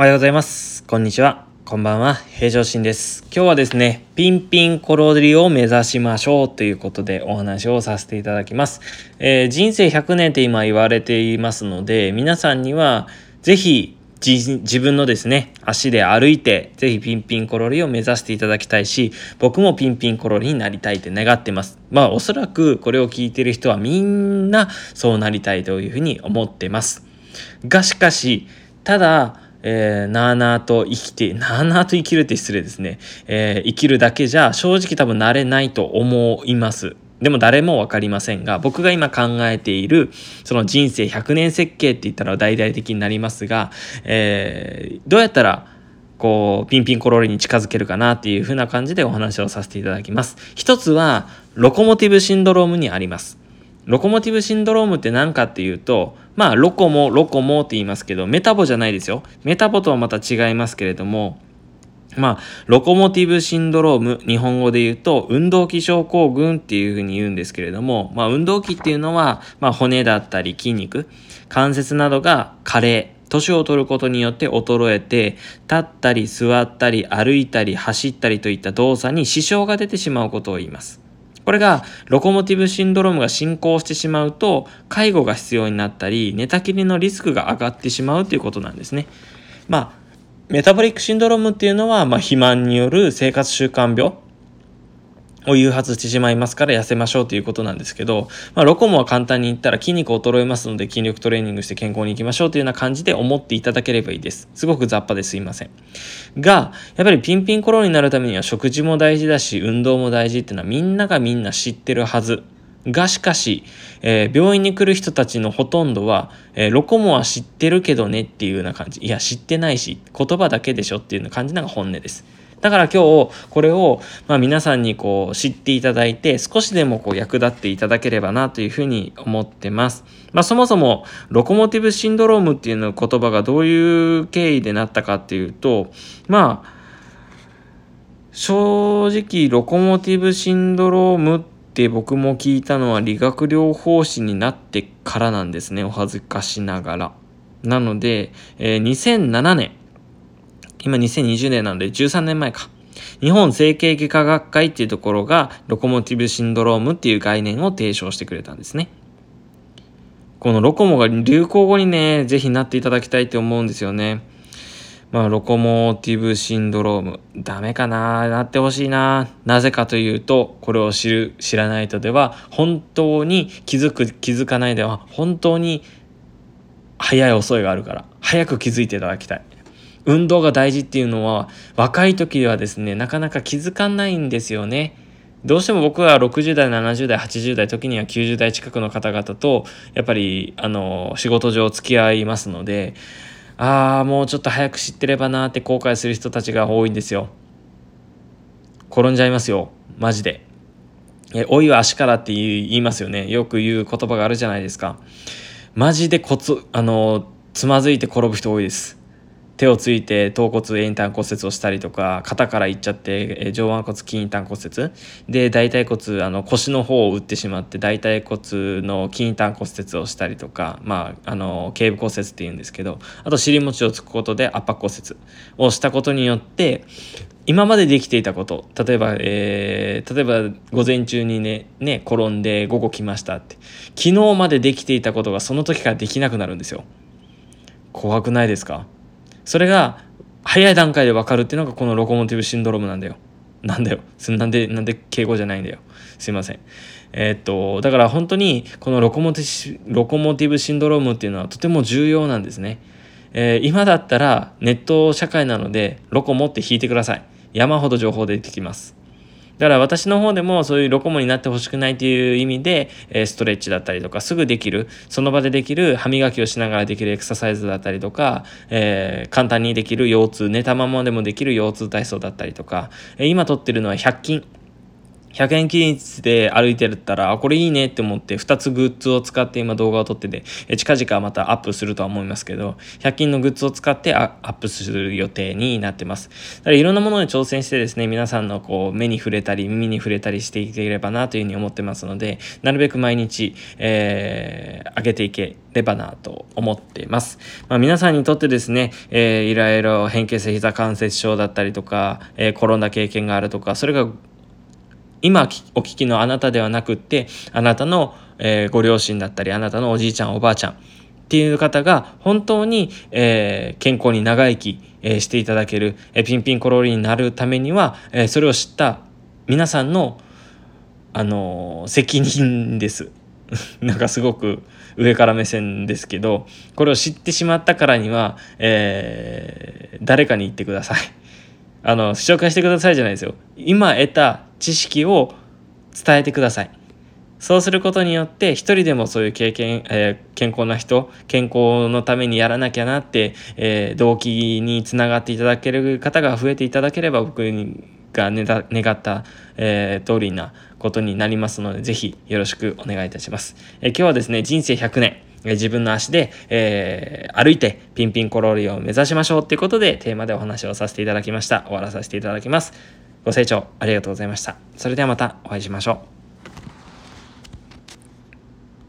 おはようございます。こんにちは。こんばんは。平常心です。今日はですね、ピンピンコロリを目指しましょうということでお話をさせていただきます。えー人生100年って今言われていますので、皆さんにはぜひ自分のですね、足で歩いて、ぜひピンピンコロリを目指していただきたいし、僕もピンピンコロリになりたいって願ってます。まあおそらくこれを聞いてる人はみんなそうなりたいというふうに思ってます。がしかし、ただ、えーなあなあと生きて、なあなあと生きるって失礼ですね。えー生きるだけじゃ正直多分なれないと思います。でも誰もわかりませんが、僕が今考えている、その人生100年設計って言ったら大々的になりますが、えーどうやったら、こう、ピンピンコロリに近づけるかなっていう風な感じでお話をさせていただきます。一つは、ロコモティブシンドロームにあります。ロコモティブシンドロームって何かっていうと、まあ、ロコモ、ロコモって言いますけど、メタボじゃないですよ。メタボとはまた違いますけれども、まあ、ロコモティブシンドローム、日本語で言うと、運動器症候群っていうふうに言うんですけれども、まあ、運動器っていうのは、まあ、骨だったり筋肉、関節などが加齢、年を取ることによって衰えて、立ったり座ったり歩いたり走ったりといった動作に支障が出てしまうことを言います。これがロコモティブシンドロームが進行してしまうと介護が必要になったり寝たきりのリスクが上がってしまうということなんですね。まあメタボリックシンドロームっていうのは、まあ、肥満による生活習慣病を誘発してしまいますから痩せましょうということなんですけど、まあ、ロコモは簡単に言ったら筋肉衰えますので筋力トレーニングして健康に行きましょうというような感じで思っていただければいいです。すごく雑把ですいません。が、やっぱりピンピンコロになるためには食事も大事だし、運動も大事っていうのはみんながみんな知ってるはず。がしかし、えー病院に来る人たちのほとんどは、えーロコモは知ってるけどねっていうような感じ。いや、知ってないし、言葉だけでしょっていうような感じのが本音です。だから今日、これを、まあ皆さんにこう知っていただいて、少しでもこう役立っていただければなというふうに思ってます。まあそもそも、ロコモティブシンドロームっていうの言葉がどういう経緯でなったかっていうと、まあ、正直ロコモティブシンドロームって僕も聞いたのは理学療法士になってからなんですねお恥ずかしながらなので、えー2007年今2020年なので13年前か日本整形外科学会っていうところがロコモティブシンドロームっていう概念を提唱してくれたんですねこのロコモが流行語にねぜひなっていただきたいって思うんですよねまあ、ロコモティブシンドローム。ダメかななってほしいななぜかというと、これを知る、知らないとでは、本当に気づく、気づかないでは、本当に早い遅いがあるから、早く気づいていただきたい。運動が大事っていうのは、若い時はですね、なかなか気づかないんですよね。どうしても僕は60代、70代、80代、時には90代近くの方々と、やっぱり、あの、仕事上付き合いますので、ああ、もうちょっと早く知ってればなって後悔する人たちが多いんですよ。転んじゃいますよ。マジで。え、老いは足からって言いますよね。よく言う言葉があるじゃないですか。マジでコツ、あの、つまずいて転ぶ人多いです。手をついて頭骨遠端骨折をしたりとか肩からいっちゃってえー上腕骨筋端骨折。で大腿骨あの腰の方を打ってしまって大腿骨の筋端骨折をしたりとかまああの頸部骨折っていうんですけどあと尻餅をつくことで圧迫骨折をしたことによって今までできていたこと例えば、えー例えば午前中にねね転んで午後来ましたって昨日までできていたことがその時からできなくなるんですよ。怖くないですか？それが早い段階で分かるっていうのがこのロコモティブシンドロームなんだよ。なんだよ。なんで、なんで敬語じゃないんだよ。すいません。えーっと、だから本当にこのロコモティロコモティブシンドロームっていうのはとても重要なんですね。えー今だったらネット社会なのでロコモって引いてください。山ほど情報出てきます。だから私の方でもそういうロコモになってほしくないという意味で、えストレッチだったりとかすぐできるその場でできる歯磨きをしながらできるエクササイズだったりとか、えー簡単にできる腰痛寝たままでもできる腰痛体操だったりとか、え今撮ってるのは100均。100円均一で歩いてるったら、あ、これいいねって思って、2つグッズを使って今動画を撮ってて、近々またアップするとは思いますけど、100均のグッズを使ってアップする予定になってます。だからいろんなものに挑戦してですね、皆さんのこう、目に触れたり、耳に触れたりしていければなというふうに思ってますので、なるべく毎日、えー、上げていければなと思っています。まあ、皆さんにとってですね、えー、いろいろ変形性膝関節症だったりとか、えー、転んだ経験があるとか、それが今お聞きのあなたではなくってあなたの、えー、ご両親だったりあなたのおじいちゃんおばあちゃんっていう方が本当に、えー、健康に長生き、えー、していただける、えー、ピンピンコロリになるためには、えー、それを知った皆さんの、あのー、責任です。なんかすごく上から目線ですけどこれを知ってしまったからには、えー、誰かに言ってください。あの紹介してくださいじゃないですよ。今得た知識を伝えてください。そうすることによって一人でもそういう経験、えー、健康な人健康のためにやらなきゃなって、えー、動機につながっていただける方が増えていただければ僕が願った、えー、通りなことになりますのでぜひよろしくお願いいたします。え今日はですね人生100年自分の足で、えー、歩いてピンピンコロリを目指しましょうっていうことでテーマでお話をさせていただきました。終わらさせていただきます。ご清聴ありがとうございました。それではまたお会いしましょう。